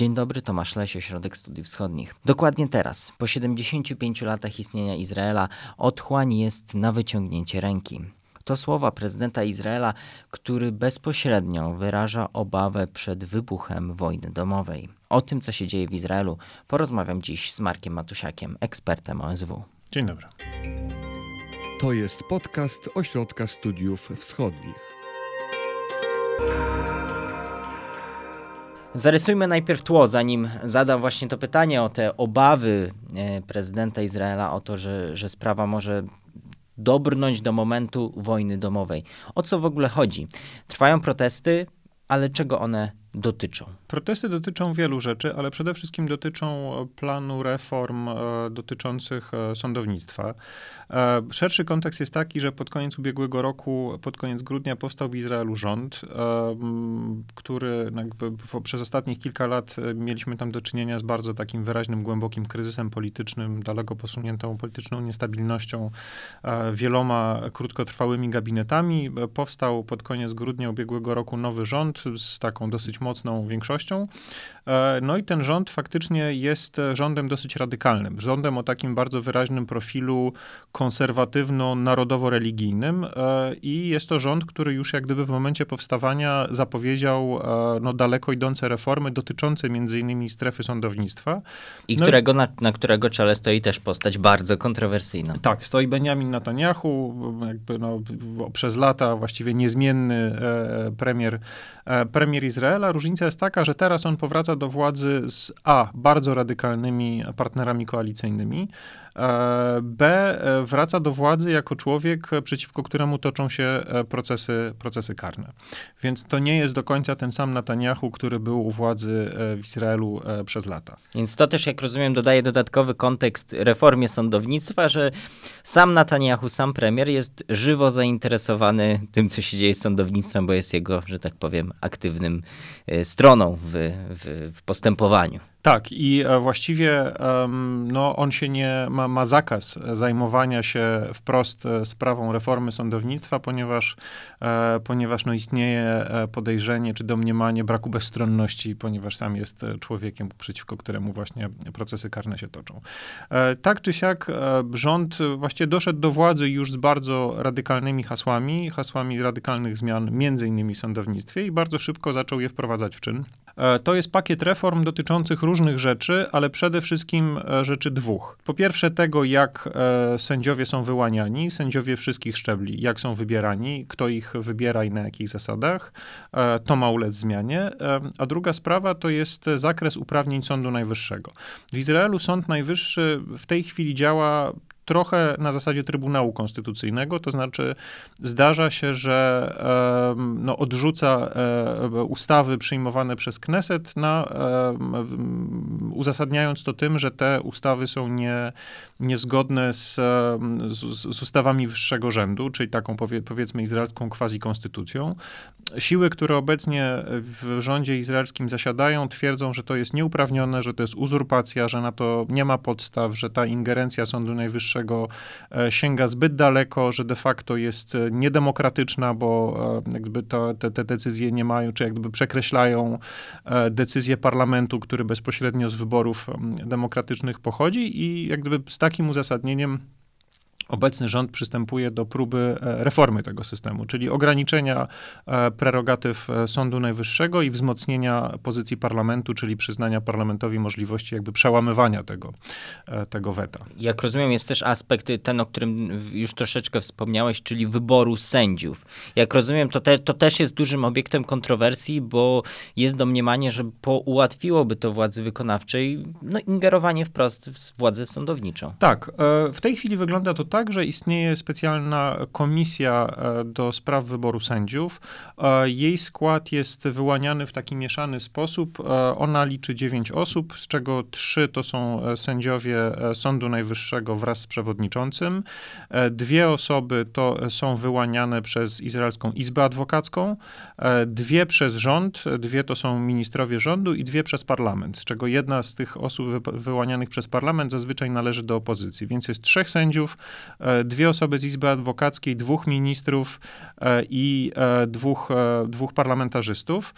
Dzień dobry, Tomasz Lesie, Środek Studiów Wschodnich. Dokładnie teraz, po 75 latach istnienia Izraela, otchłań jest na wyciągnięcie ręki. To słowa prezydenta Izraela, który bezpośrednio wyraża obawę przed wybuchem wojny domowej. O tym, co się dzieje w Izraelu, porozmawiam dziś z Markiem Matusiakiem, ekspertem OSW. Dzień dobry. To jest podcast Ośrodka Studiów Wschodnich. Zarysujmy najpierw tło, zanim zadam właśnie to pytanie o te obawy e, prezydenta Izraela o to, że, że sprawa może dobrnąć do momentu wojny domowej. O co w ogóle chodzi? Trwają protesty, ale czego one dotyczą? Protesty dotyczą wielu rzeczy, ale przede wszystkim dotyczą planu reform e, dotyczących e, sądownictwa. E, szerszy kontekst jest taki, że pod koniec ubiegłego roku, pod koniec grudnia powstał w Izraelu rząd, który przez ostatnich kilka lat mieliśmy tam do czynienia z bardzo takim wyraźnym, głębokim kryzysem politycznym, daleko posuniętą polityczną niestabilnością, wieloma krótkotrwałymi gabinetami. Powstał pod koniec grudnia ubiegłego roku nowy rząd z taką dosyć mocną większością. E, no i ten rząd faktycznie jest rządem dosyć radykalnym, rządem o takim bardzo wyraźnym profilu konserwatywno-narodowo-religijnym e, i jest to rząd, który już jak gdyby w momencie powstawania zapowiedział e, no, daleko idące reformy dotyczące między innymi strefy sądownictwa. I no którego, na, na, którego czele stoi też postać bardzo kontrowersyjna. Tak, stoi Benjamin Netanyahu, jakby no, przez lata właściwie niezmienny premier, premier Izraela, różnica jest taka, że teraz on powraca do władzy z A, bardzo radykalnymi partnerami koalicyjnymi, B e, wraca do władzy jako człowiek, przeciwko któremu toczą się e, procesy, procesy karne. Więc to nie jest do końca ten sam Netanyahu, który był u władzy w Izraelu przez lata. Więc to też, jak rozumiem, dodaje dodatkowy kontekst reformie sądownictwa, że sam Netanyahu, sam premier jest żywo zainteresowany tym, co się dzieje z sądownictwem, bo jest jego, że tak powiem, aktywnym stroną w, w, w postępowaniu. Tak, i e, właściwie no, on się nie ma, ma zakaz zajmowania się wprost e, sprawą reformy sądownictwa, ponieważ, e, ponieważ no, istnieje podejrzenie czy domniemanie braku bezstronności, ponieważ sam jest człowiekiem, przeciwko któremu właśnie procesy karne się toczą. Tak czy siak, rząd właściwie doszedł do władzy już z bardzo radykalnymi hasłami, hasłami radykalnych zmian, między innymi w sądownictwie, i bardzo szybko zaczął je wprowadzać w czyn. To jest pakiet reform dotyczących różnych rzeczy, ale przede wszystkim e, rzeczy dwóch. Po pierwsze tego, jak e, sędziowie są wyłaniani, sędziowie wszystkich szczebli, jak są wybierani, kto ich wybiera i na jakich zasadach. E, to ma ulec zmianie. A druga sprawa to jest zakres uprawnień Sądu Najwyższego. W Izraelu Sąd Najwyższy w tej chwili działa trochę na zasadzie Trybunału Konstytucyjnego, to znaczy zdarza się, że no, odrzuca e, ustawy przyjmowane przez Kneset, na, uzasadniając to tym, że te ustawy są nie, niezgodne z, z, z ustawami wyższego rzędu, czyli taką powie, powiedzmy izraelską quasi-konstytucją. Siły, które obecnie w rządzie izraelskim zasiadają, twierdzą, że to jest nieuprawnione, że to jest uzurpacja, że na to nie ma podstaw, że ta ingerencja Sądu Najwyższego E, sięga zbyt daleko, że de facto jest e, niedemokratyczna, bo e, jakby to, te, te decyzje nie mają, czy jakby przekreślają decyzje parlamentu, który bezpośrednio z wyborów demokratycznych pochodzi i jak gdyby z takim uzasadnieniem obecny rząd przystępuje do próby e, reformy tego systemu, czyli ograniczenia e, prerogatyw e, Sądu Najwyższego i wzmocnienia pozycji parlamentu, czyli przyznania parlamentowi możliwości jakby przełamywania tego, tego weta. Jak rozumiem, jest też aspekt ten, o którym już troszeczkę wspomniałeś, czyli wyboru sędziów. Jak rozumiem, to, te, to też jest dużym obiektem kontrowersji, bo jest domniemanie, że po, ułatwiłoby to władzy wykonawczej no, ingerowanie wprost w władzę sądowniczą. Tak, w tej chwili wygląda to tak, że istnieje specjalna komisja e, do spraw wyboru sędziów. E, jej skład jest wyłaniany w taki mieszany sposób. E, ona liczy dziewięć osób, z czego trzy to są sędziowie Sądu Najwyższego wraz z przewodniczącym. Dwie osoby to są wyłaniane przez Izraelską Izbę Adwokacką, dwie przez rząd, dwie to są ministrowie rządu i dwie przez parlament, z czego jedna z tych osób wyłanianych przez parlament zazwyczaj należy do opozycji. Więc jest trzech sędziów, dwie osoby z Izby Adwokackiej, dwóch ministrów i dwóch, dwóch parlamentarzystów.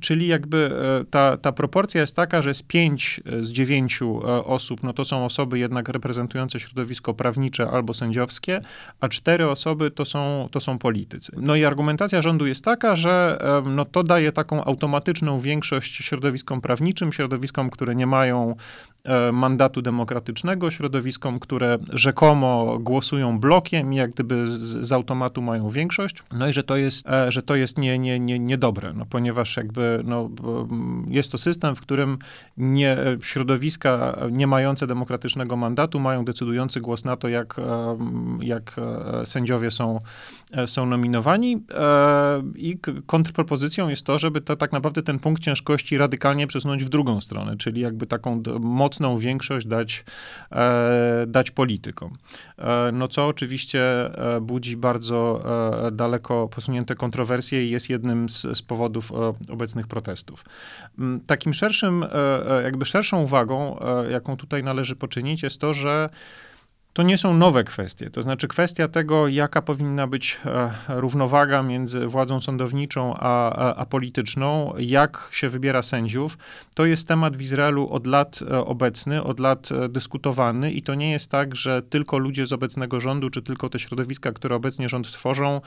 Czyli jakby ta, ta proporcja jest taka, że z pięć z dziewięciu osób, no to są osoby jednak reprezentujące środowisko prawnicze albo sędziowskie, a cztery osoby to są, to są politycy. No i argumentacja rządu jest taka, że no to daje taką automatyczną większość środowiskom prawniczym, środowiskom, które nie mają e, mandatu demokratycznego, środowiskom, które rzekomo głosują blokiem i jak gdyby z, z automatu mają większość. No i że to jest, e, że to jest nie, nie, nie, niedobre, no, ponieważ jakby no, jest to system, w którym nie, środowiska nie mające demokratycznego mandatu mają decydujący głos na to, jak, jak e, sędziowie są, są nominowani. I kontrpropozycją jest to, żeby to, tak naprawdę ten punkt ciężkości radykalnie przesunąć w drugą stronę, czyli jakby taką mocną większość dać, e, dać politykom. E, no co oczywiście e, budzi bardzo e, daleko posunięte kontrowersje i jest jednym z, z powodów e, obecnych protestów. Mm, takim szerszym, e, jakby szerszą uwagą, jaką tutaj należy poczynić, jest to, że to nie są nowe kwestie. To znaczy kwestia tego, jaka powinna być e, równowaga między władzą sądowniczą a, a, a, polityczną, jak się wybiera sędziów, to jest temat w Izraelu od lat e, obecny, od lat e, dyskutowany i to nie jest tak, że tylko ludzie z obecnego rządu, czy tylko te środowiska, które obecnie rząd tworzą,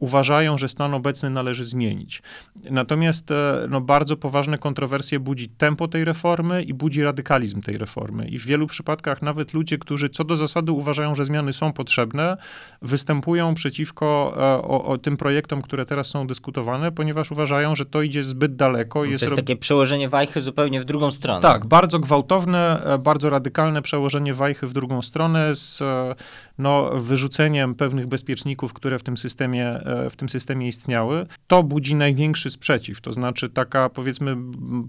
uważają, że stan obecny należy zmienić. Natomiast no, bardzo poważne kontrowersje budzi tempo tej reformy i budzi radykalizm tej reformy. I w wielu przypadkach nawet ludzie, którzy co do zasady uważają, że zmiany są potrzebne, występują przeciwko e, o, o tym projektom, które teraz są dyskutowane, ponieważ uważają, że to idzie zbyt daleko. No to jest, jest takie przełożenie wajchy zupełnie w drugą stronę. Tak, bardzo gwałtowne, e, bardzo radykalne przełożenie wajchy w drugą stronę z e, no, wyrzuceniem pewnych bezpieczników, które w tym systemie, w tym systemie istniały. To budzi największy sprzeciw, to znaczy taka powiedzmy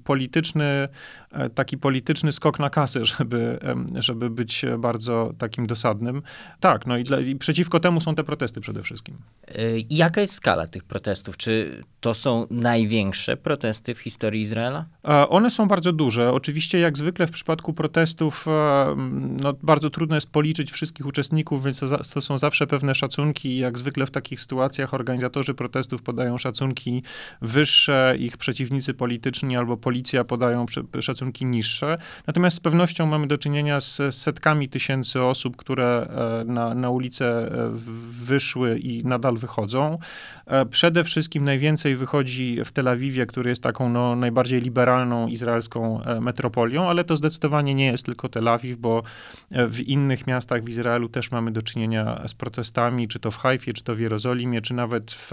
polityczny, taki polityczny skok na kasę, żeby, żeby być bardzo tak takim dosadnym. Tak, no i, dla, i przeciwko temu są te protesty przede wszystkim. Y, jaka jest skala tych protestów? Czy to są największe protesty w historii Izraela? One są bardzo duże. Oczywiście, jak zwykle w przypadku protestów, no, bardzo trudno jest policzyć wszystkich uczestników, więc to, to są zawsze pewne szacunki. Jak zwykle w takich sytuacjach organizatorzy protestów podają szacunki wyższe, ich przeciwnicy polityczni albo policja podają szacunki niższe. Natomiast z pewnością mamy do czynienia z setkami tysięcy osób, które e, na, na ulicę e, wyszły i nadal wychodzą. E, przede wszystkim najwięcej wychodzi w Tel Awiwie, który jest taką no, najbardziej liberalną izraelską metropolią, ale to zdecydowanie nie jest tylko Tel Awiw, bo w innych miastach w Izraelu też mamy do czynienia z protestami, czy to w Hajfie, czy to w Jerozolimie, czy nawet w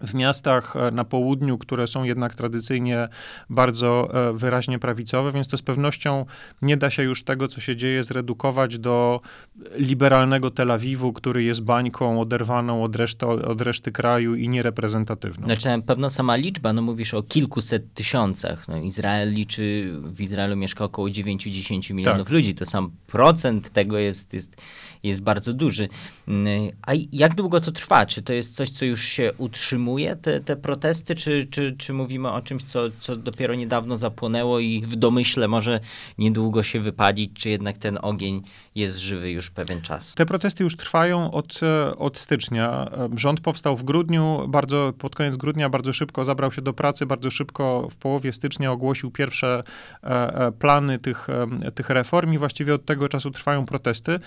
w miastach e, na południu, które są jednak tradycyjnie bardzo e, wyraźnie prawicowe, więc to z pewnością nie da się już tego, co się dzieje, zredukować do liberalnego Tel Awiwu, który jest bańką oderwaną od reszty, od reszty kraju i niereprezentatywną. Znaczy na pewno sama liczba, no mówisz o kilkuset tysiącach. No, Izrael liczy, w Izraelu mieszka około 9-10 milionów tak. ludzi, to sam procent tego jest, jest, jest bardzo duży. Mm, a jak długo to trwa? Czy to jest coś, co już się utrzymuje? Te, te protesty, czy, czy, czy mówimy o czymś, co, co dopiero niedawno zapłonęło i w domyśle może niedługo się wypalić, czy jednak ten ogień jest żywy już pewien czas? Te protesty już trwają od, e, od stycznia. Rząd powstał w grudniu, bardzo pod koniec grudnia bardzo szybko zabrał się do pracy, bardzo szybko w połowie stycznia ogłosił pierwsze e, e, plany tych, tych reform i właściwie od tego czasu trwają protesty,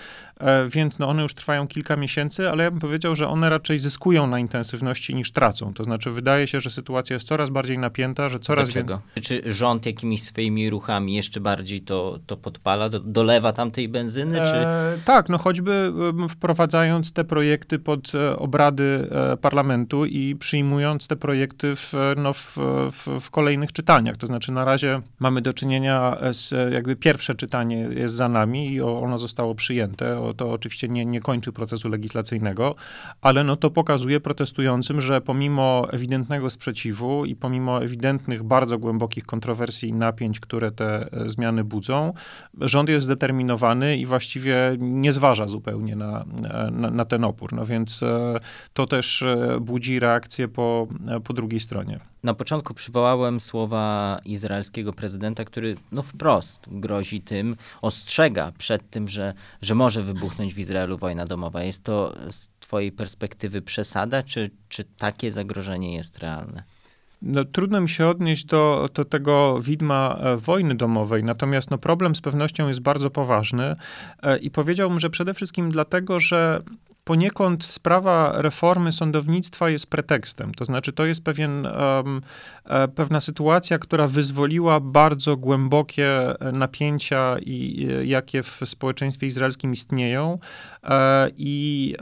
więc no one już trwają kilka miesięcy, ale ja bym powiedział, że one raczej zyskują na intensywności niż tracą tracą. To znaczy, wydaje się, że sytuacja jest coraz bardziej napięta, że coraz więcej. Czy rząd jakimiś swoimi ruchami jeszcze bardziej to, to podpala, do, dolewa tam tej benzyny? Czy... E, tak, no choćby wprowadzając te projekty pod e, obrady e, parlamentu i przyjmując te projekty w, no, w, w, w kolejnych czytaniach. To znaczy, na razie mamy do czynienia z jakby pierwsze czytanie jest za nami i ono zostało przyjęte. To oczywiście nie, nie kończy procesu legislacyjnego, ale no to pokazuje protestującym, że pomimo pomimo ewidentnego sprzeciwu i pomimo ewidentnych, bardzo głębokich kontrowersji i napięć, które te e, zmiany budzą, rząd jest zdeterminowany i właściwie nie zważa zupełnie na, na, na ten opór. No więc to też budzi reakcję po, po drugiej stronie. Na początku przywołałem słowa izraelskiego prezydenta, który no wprost grozi tym, ostrzega przed tym, że, że może wybuchnąć w Izraelu wojna domowa. Jest to Twojej perspektywy przesada, czy, czy takie zagrożenie jest realne? No, trudno mi się odnieść do, do tego widma e, wojny domowej, natomiast no, problem z pewnością jest bardzo poważny e, i powiedziałbym, że przede wszystkim dlatego, że poniekąd sprawa reformy sądownictwa jest pretekstem. To znaczy, to jest pewien, um, pewna sytuacja, która wyzwoliła bardzo głębokie napięcia, i, jakie w społeczeństwie izraelskim istnieją. I,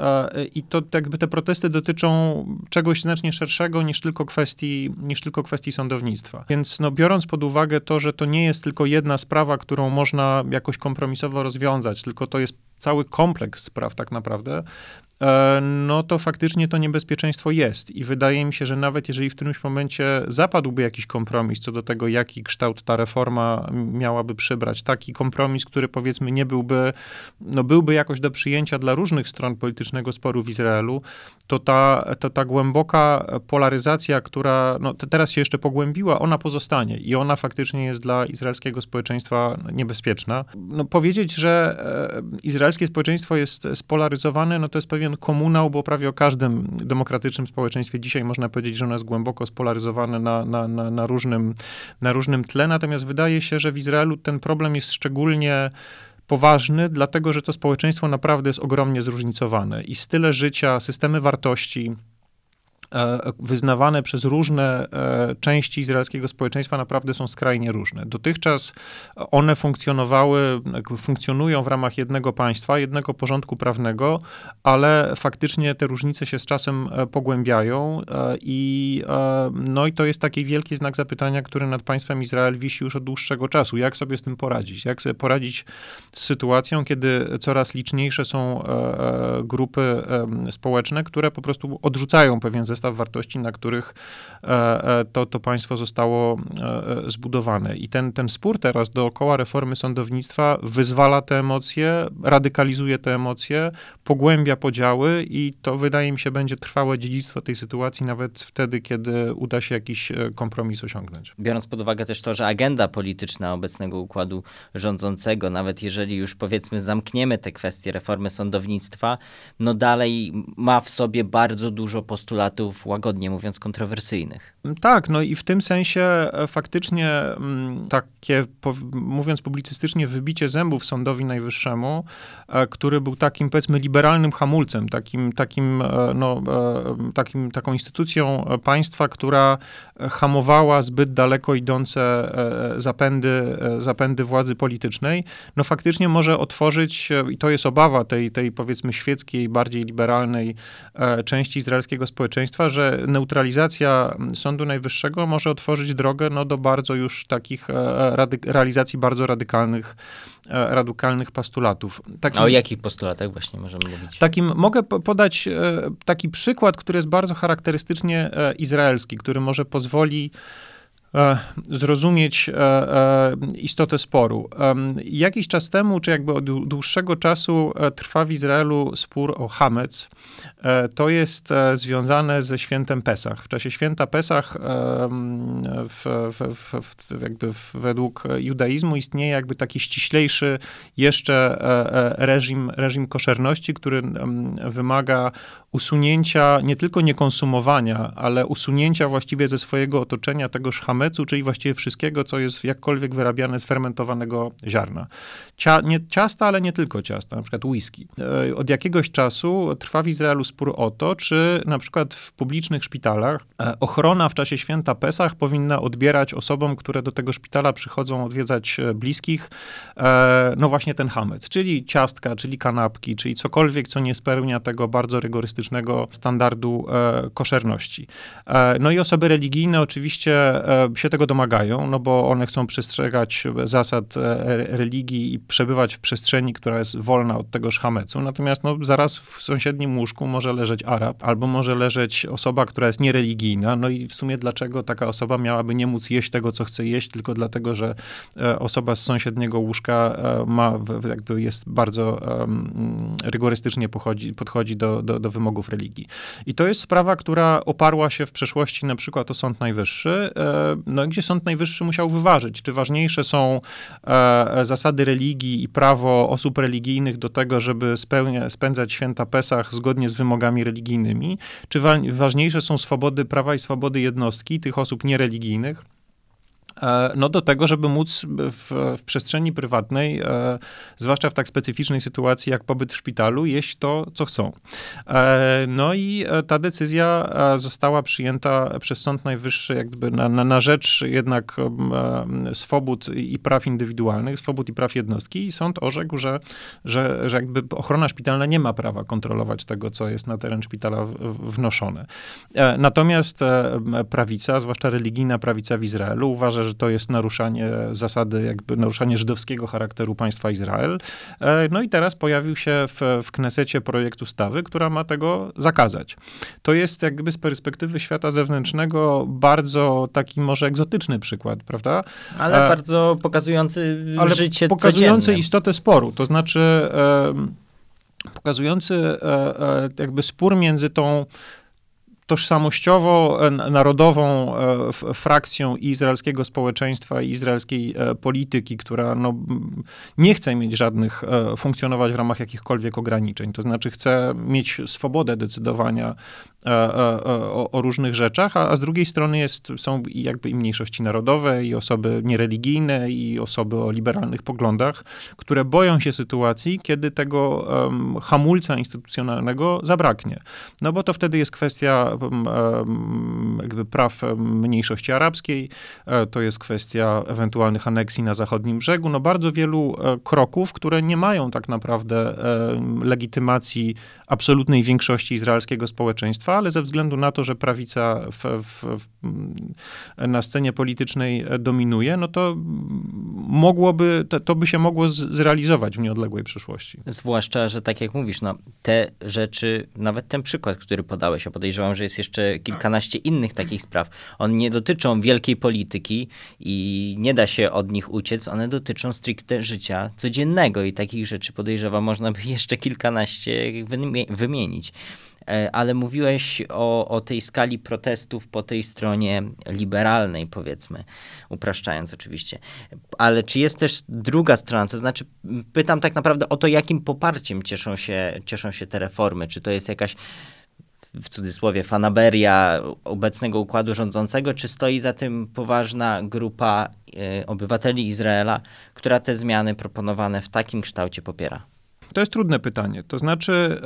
I to jakby te protesty dotyczą czegoś znacznie szerszego niż tylko kwestii, niż tylko kwestii sądownictwa. Więc no, biorąc pod uwagę to, że to nie jest tylko jedna sprawa, którą można jakoś kompromisowo rozwiązać, tylko to jest cały kompleks spraw tak naprawdę, no to faktycznie to niebezpieczeństwo jest. I wydaje mi się, że nawet jeżeli w którymś momencie zapadłby jakiś kompromis co do tego, jaki kształt ta reforma miałaby przybrać, taki kompromis, który powiedzmy nie byłby, no byłby jakoś do przyjęcia dla różnych stron politycznego sporu w Izraelu, to ta, to ta głęboka polaryzacja, która no, teraz się jeszcze pogłębiła, ona pozostanie i ona faktycznie jest dla izraelskiego społeczeństwa niebezpieczna. No, powiedzieć, że e, izraelskie społeczeństwo jest spolaryzowane, no to jest pewien komunał, bo prawie o każdym demokratycznym społeczeństwie dzisiaj można powiedzieć, że ono jest głęboko spolaryzowane na, na, na, na, różnym, na różnym tle, natomiast wydaje się, że w Izraelu ten problem jest szczególnie poważny, dlatego że to społeczeństwo naprawdę jest ogromnie zróżnicowane. I style życia, systemy wartości, wyznawane przez różne e, części izraelskiego społeczeństwa naprawdę są skrajnie różne. Dotychczas one funkcjonowały, funkcjonują w ramach jednego państwa, jednego porządku prawnego, ale faktycznie te różnice się z czasem e, pogłębiają i, no i to jest taki wielki znak zapytania, który nad państwem Izrael wisi już od dłuższego czasu. Jak sobie z tym poradzić? Jak sobie poradzić z sytuacją, kiedy coraz liczniejsze są grupy społeczne, które po prostu odrzucają pewien zestaw zestaw wartości, na których e, e, to, to państwo zostało e, zbudowane. I ten, ten spór teraz dookoła reformy sądownictwa wyzwala te emocje, radykalizuje te emocje, pogłębia podziały i to wydaje mi się będzie trwałe dziedzictwo tej sytuacji nawet wtedy, kiedy uda się jakiś kompromis osiągnąć. Biorąc pod uwagę też to, że agenda polityczna obecnego układu rządzącego, nawet jeżeli już powiedzmy zamkniemy te kwestie reformy sądownictwa, no dalej ma w sobie bardzo dużo postulatów łagodnie mówiąc, kontrowersyjnych. Tak, no i w tym sensie e, faktycznie mm, takie, mówiąc publicystycznie, wybicie zębów Sądowi Najwyższemu, e, który był takim, powiedzmy, liberalnym hamulcem, takim, takim, e, no, takim, taką instytucją państwa, która hamowała zbyt daleko idące zapędy, zapędy władzy politycznej, no faktycznie może otworzyć, i to jest obawa tej, tej powiedzmy świeckiej, bardziej liberalnej części izraelskiego społeczeństwa, że neutralizacja Sądu Najwyższego może otworzyć drogę no, do bardzo już takich e, realizacji bardzo radykalnych, e, radykalnych postulatów. Takim, A o jakich postulatach właśnie możemy mówić? Takim, mogę podać e, taki przykład, który jest bardzo charakterystycznie izraelski, który może pozwoli E, zrozumieć e, e, istotę sporu. Jakiś czas temu, czy jakby od dłuższego czasu trwa w Izraelu spór o Hamec. To jest związane ze świętem Pesach. W czasie święta Pesach w, w, w, jakby według judaizmu istnieje jakby taki ściślejszy jeszcze reżim, reżim koszerności, który wymaga usunięcia nie tylko niekonsumowania, ale usunięcia właściwie ze swojego otoczenia tegoż hamecu, czyli właściwie wszystkiego, co jest jakkolwiek wyrabiane z fermentowanego ziarna. Cia, nie, ciasta, ale nie tylko ciasta, na przykład whisky. E, od jakiegoś czasu trwa w Izraelu spór o to, czy na przykład w publicznych szpitalach e, ochrona w czasie święta Pesach powinna odbierać osobom, które do tego szpitala przychodzą odwiedzać e, bliskich, no właśnie ten hamec, czyli ciastka, czyli kanapki, czyli cokolwiek, co nie spełnia tego bardzo rygorystycznego standardu e, koszerności. E, no i osoby religijne oczywiście e, się tego domagają, no bo one chcą przestrzegać zasad religii i przebywać w przestrzeni, która jest wolna od tego szhamecu. Natomiast no, zaraz w sąsiednim łóżku może leżeć Arab, albo może leżeć osoba, która jest niereligijna. No i w sumie dlaczego taka osoba miałaby nie móc jeść tego, co chce jeść, tylko dlatego, że osoba z sąsiedniego łóżka ma, jakby jest bardzo um, rygorystycznie pochodzi, podchodzi do, do, do wymogów religii. I to jest sprawa, która oparła się w przeszłości na przykład o Sąd Najwyższy, e, no, gdzie Sąd Najwyższy musiał wyważyć, czy ważniejsze są e, zasady religii i prawo osób religijnych do tego, żeby spełnia, spędzać święta Pesach zgodnie z wymogami religijnymi, czy wa ważniejsze są swobody prawa i swobody jednostki tych osób niereligijnych, no do tego, żeby móc w, w, przestrzeni prywatnej, e, zwłaszcza w tak specyficznej sytuacji jak pobyt w szpitalu, jeść to, co chcą. E, no i e, ta decyzja e, została przyjęta przez Sąd Najwyższy jakby na, na, na rzecz jednak e, swobód i praw indywidualnych, swobód i praw jednostki i sąd orzekł, że, że, że jakby ochrona szpitalna nie ma prawa kontrolować tego, co jest na teren szpitala wnoszone. Natomiast prawica, zwłaszcza religijna prawica w Izraelu uważa, że to jest naruszanie zasady, jakby naruszanie żydowskiego charakteru państwa Izrael. E, no i teraz pojawił się w, w Knesecie projekt ustawy, która ma tego zakazać. To jest jakby z perspektywy świata zewnętrznego bardzo taki może egzotyczny przykład, prawda? Ale e, bardzo pokazujący ale życie pokazujący codzienne. istotę sporu. To znaczy pokazujący e jakby spór między tą tożsamościowo narodową e, frakcją izraelskiego społeczeństwa i izraelskiej e, polityki, która no, nie chce mieć żadnych, e, funkcjonować w ramach jakichkolwiek ograniczeń. To znaczy chce mieć swobodę decydowania o, o różnych rzeczach, a, a, z drugiej strony jest, są jakby i mniejszości narodowe, i osoby niereligijne, i osoby o liberalnych poglądach, które boją się sytuacji, kiedy tego um, hamulca instytucjonalnego zabraknie. No bo to wtedy jest kwestia jakby praw mniejszości arabskiej, e, to jest kwestia ewentualnych aneksji na zachodnim brzegu, no bardzo wielu e, kroków, które nie mają tak naprawdę legitymacji absolutnej większości izraelskiego społeczeństwa, ale ze względu na to, że prawica w, w, w, na scenie politycznej dominuje, no to mogłoby, to, to by się mogło z, zrealizować w nieodległej przyszłości. Zwłaszcza, że tak jak mówisz, no, te rzeczy, nawet ten przykład, który podałeś, ja podejrzewam, że jest jeszcze kilkanaście innych takich spraw. One nie dotyczą wielkiej polityki i nie da się od nich uciec, one dotyczą stricte życia codziennego i takich rzeczy podejrzewam można by jeszcze kilkanaście wymienić. E, ale mówiłeś o, o tej skali protestów po tej stronie liberalnej, powiedzmy, upraszczając oczywiście. Ale czy jest też druga strona? To znaczy, pytam tak naprawdę o to, jakim poparciem cieszą się, cieszą się te reformy. Czy to jest jakaś w cudzysłowie fanaberia obecnego układu rządzącego, czy stoi za tym poważna grupa y, obywateli Izraela, która te zmiany proponowane w takim kształcie popiera? To jest trudne pytanie. To znaczy,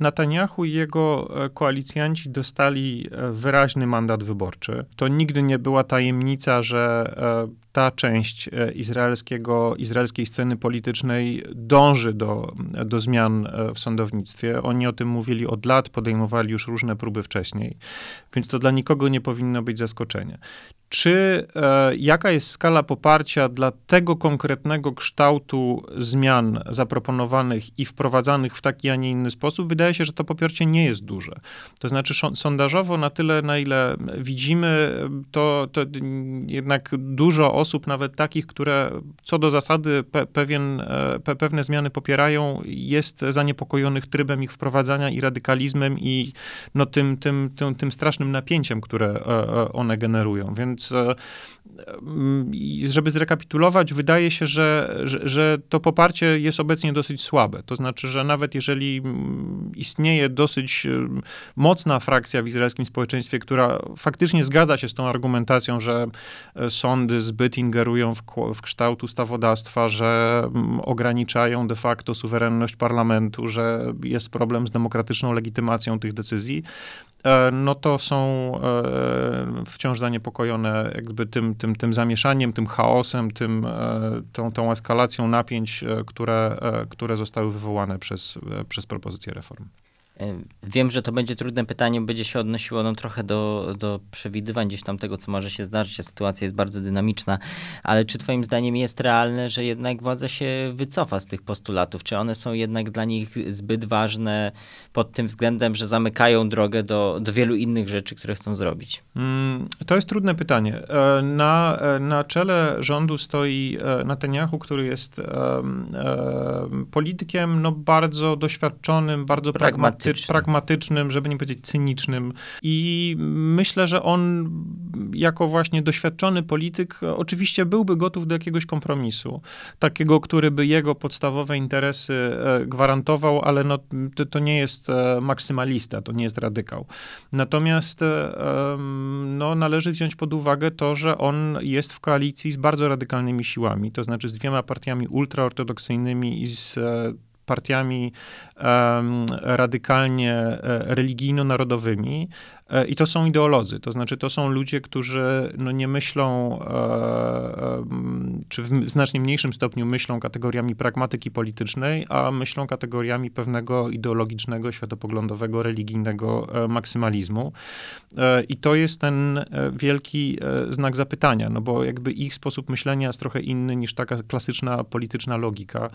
Netanyahu i jego e, koalicjanci dostali e, wyraźny mandat wyborczy. To nigdy nie była tajemnica, że e, ta część izraelskiego, izraelskiej sceny politycznej dąży do, do zmian w sądownictwie. Oni o tym mówili od lat, podejmowali już różne próby wcześniej, więc to dla nikogo nie powinno być zaskoczenie. Czy e, jaka jest skala poparcia dla tego konkretnego kształtu zmian zaproponowanych i wprowadzanych w taki, a nie inny sposób? Wydaje się, że to poparcie nie jest duże. To znaczy, sondażowo, na tyle, na ile widzimy, to, to jednak dużo osób, nawet takich, które co do zasady pe, pewien, e, pe, pewne zmiany popierają, jest zaniepokojonych trybem ich wprowadzania i radykalizmem i no, tym, tym, tym, tym strasznym napięciem, które e, one generują. Więc e, żeby zrekapitulować, wydaje się, że, że, że, to poparcie jest obecnie dosyć słabe. To znaczy, że nawet jeżeli istnieje dosyć e, mocna frakcja w izraelskim społeczeństwie, która faktycznie zgadza się z tą argumentacją, że e, sądy zbyt ingerują w, w kształt ustawodawstwa, że ograniczają de facto suwerenność parlamentu, że jest problem z demokratyczną legitymacją tych decyzji, no to są wciąż zaniepokojone jakby tym, tym, tym zamieszaniem, tym chaosem, tym, e, tą, tą eskalacją napięć, e, które, e, które zostały wywołane przez, przez propozycję reform. Wiem, że to będzie trudne pytanie, będzie się odnosiło no, trochę do, do przewidywań gdzieś tam tego, co może się zdarzyć. A sytuacja jest bardzo dynamiczna, ale czy Twoim zdaniem jest realne, że jednak władza się wycofa z tych postulatów? Czy one są jednak dla nich zbyt ważne pod tym względem, że zamykają drogę do, do wielu innych rzeczy, które chcą zrobić? Mm, to jest trudne pytanie. E, na, e, na czele rządu stoi e, Netanyahu, który jest politykiem no, bardzo doświadczonym, bardzo pragmatycznym. Pragmatycznym, żeby nie powiedzieć cynicznym. I myślę, że on jako właśnie doświadczony polityk oczywiście byłby gotów do jakiegoś kompromisu. Takiego, który by jego podstawowe interesy gwarantował, ale no, to, to nie jest maksymalista, to nie jest radykał. Natomiast no, należy wziąć pod uwagę to, że on jest w koalicji z bardzo radykalnymi siłami, to znaczy z dwiema partiami ultraortodoksyjnymi i z e, partiami radykalnie e, religijno-narodowymi, I to są ideolodzy, to znaczy to są ludzie, którzy no, nie myślą, e, e, czy w znacznie mniejszym stopniu myślą kategoriami pragmatyki politycznej, a myślą kategoriami pewnego ideologicznego, światopoglądowego, religijnego maksymalizmu. I to jest ten wielki znak zapytania, no bo jakby ich sposób myślenia jest trochę inny niż taka klasyczna polityczna logika.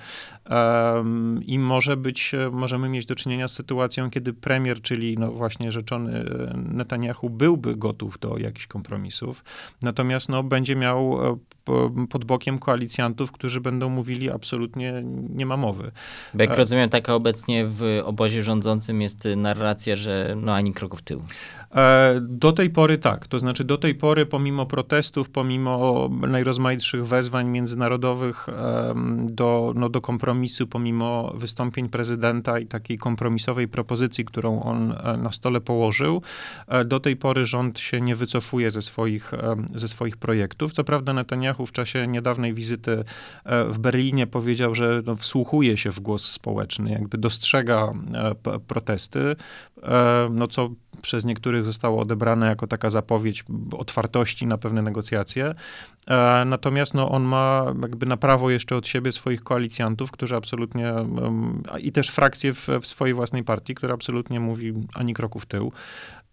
I może być, możemy mieć do czynienia z sytuacją, kiedy premier, czyli no właśnie rzeczony Netanyahu byłby gotów do jakichś kompromisów, natomiast no, będzie miał e, pod bokiem koalicjantów, którzy będą mówili absolutnie nie ma mowy. Bo jak rozumiem, taka obecnie w obozie rządzącym jest narracja, że no ani kroku w tył. E, do tej pory tak. To znaczy, do tej pory, pomimo protestów, pomimo najrozmaitszych wezwań międzynarodowych do, no, do kompromisu, pomimo wystąpień prezydenta i takiej kompromisowej propozycji, którą on e, na stole położył, e, do tej pory rząd się nie wycofuje ze swoich, ze swoich projektów. Co prawda, Netanyahu w czasie niedawnej wizyty w Berlinie powiedział, że no, wsłuchuje się w głos społeczny, jakby dostrzega protesty, no co przez niektórych zostało odebrane jako taka zapowiedź otwartości na pewne negocjacje. E, natomiast no, on ma jakby na prawo jeszcze od siebie swoich koalicjantów, którzy absolutnie i też frakcję w, w swojej własnej partii, która absolutnie mówi ani kroku w tył.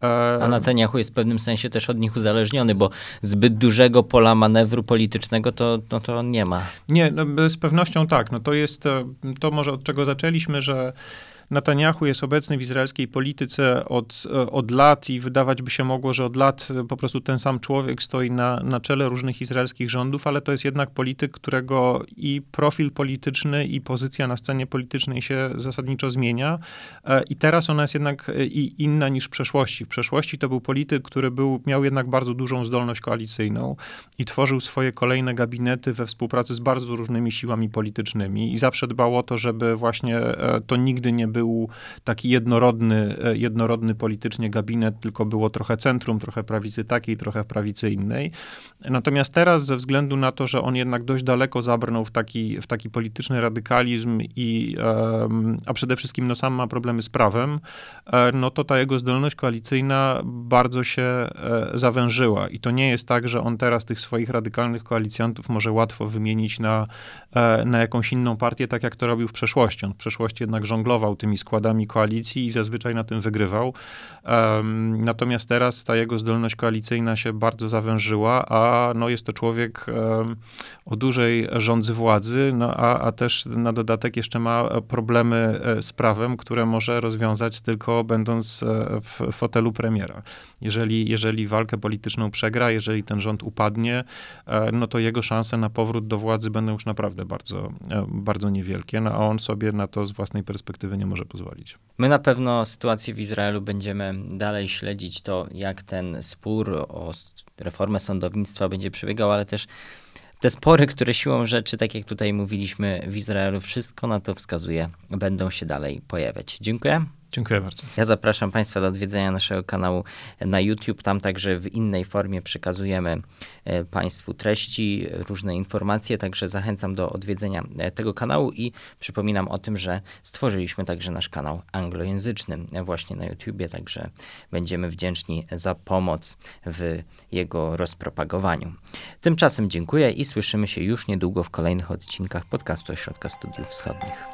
E, A Netanyahu jest w pewnym sensie też od nich uzależniony, bo zbyt dużego pola manewru politycznego to, no to on nie ma. Nie, no, z pewnością tak. No, to jest e, to może od czego zaczęliśmy, że Netanyahu jest obecny w izraelskiej polityce od, od lat i wydawać by się mogło, że od lat po prostu ten sam człowiek stoi na, na czele różnych izraelskich rządów, ale to jest jednak polityk, którego i profil polityczny, i pozycja na scenie politycznej się zasadniczo zmienia. E, I teraz ona jest jednak e, i inna niż w przeszłości. W przeszłości to był polityk, który był, miał jednak bardzo dużą zdolność koalicyjną i tworzył swoje kolejne gabinety we współpracy z bardzo różnymi siłami politycznymi i zawsze dbał o to, żeby właśnie e, to nigdy nie był taki jednorodny, e, jednorodny politycznie gabinet, tylko było trochę centrum, trochę prawicy takiej, trochę prawicy innej. Natomiast teraz ze względu na to, że on jednak dość daleko zabrnął w taki, w taki polityczny radykalizm i, a przede wszystkim no, sam ma problemy z prawem, e, no to ta jego zdolność koalicyjna bardzo się e, zawężyła. I to nie jest tak, że on teraz tych swoich radykalnych koalicjantów może łatwo wymienić na, na jakąś inną partię, tak jak to robił w przeszłości. On w przeszłości jednak żonglował tymi składami koalicji i zazwyczaj na tym wygrywał. Um, natomiast teraz ta jego zdolność koalicyjna się bardzo zawężyła, a no jest to człowiek um, o dużej rządzy władzy, no a, a też na dodatek jeszcze ma problemy e, z prawem, które może rozwiązać tylko będąc e, w fotelu premiera. Jeżeli, jeżeli walkę polityczną przegra, jeżeli ten rząd upadnie, e, no to jego szanse na powrót do władzy będą już naprawdę bardzo, bardzo niewielkie, no a on sobie na to z własnej perspektywy nie może pozwolić. My na pewno sytuację w Izraelu będziemy dalej śledzić, to jak ten spór o reformę sądownictwa będzie przebiegał, ale też te spory, które siłą rzeczy, tak jak tutaj mówiliśmy w Izraelu, wszystko na to wskazuje, będą się dalej pojawiać. Dziękuję. Dziękuję bardzo. Ja zapraszam Państwa do odwiedzenia naszego kanału na YouTube. Tam także w innej formie przekazujemy e, Państwu treści, różne informacje, także zachęcam do odwiedzenia e, tego kanału i przypominam o tym, że stworzyliśmy także nasz kanał anglojęzyczny właśnie na YouTubie, także będziemy wdzięczni za pomoc w jego rozpropagowaniu. Tymczasem dziękuję i słyszymy się już niedługo w kolejnych odcinkach podcastu Ośrodka Studiów Wschodnich.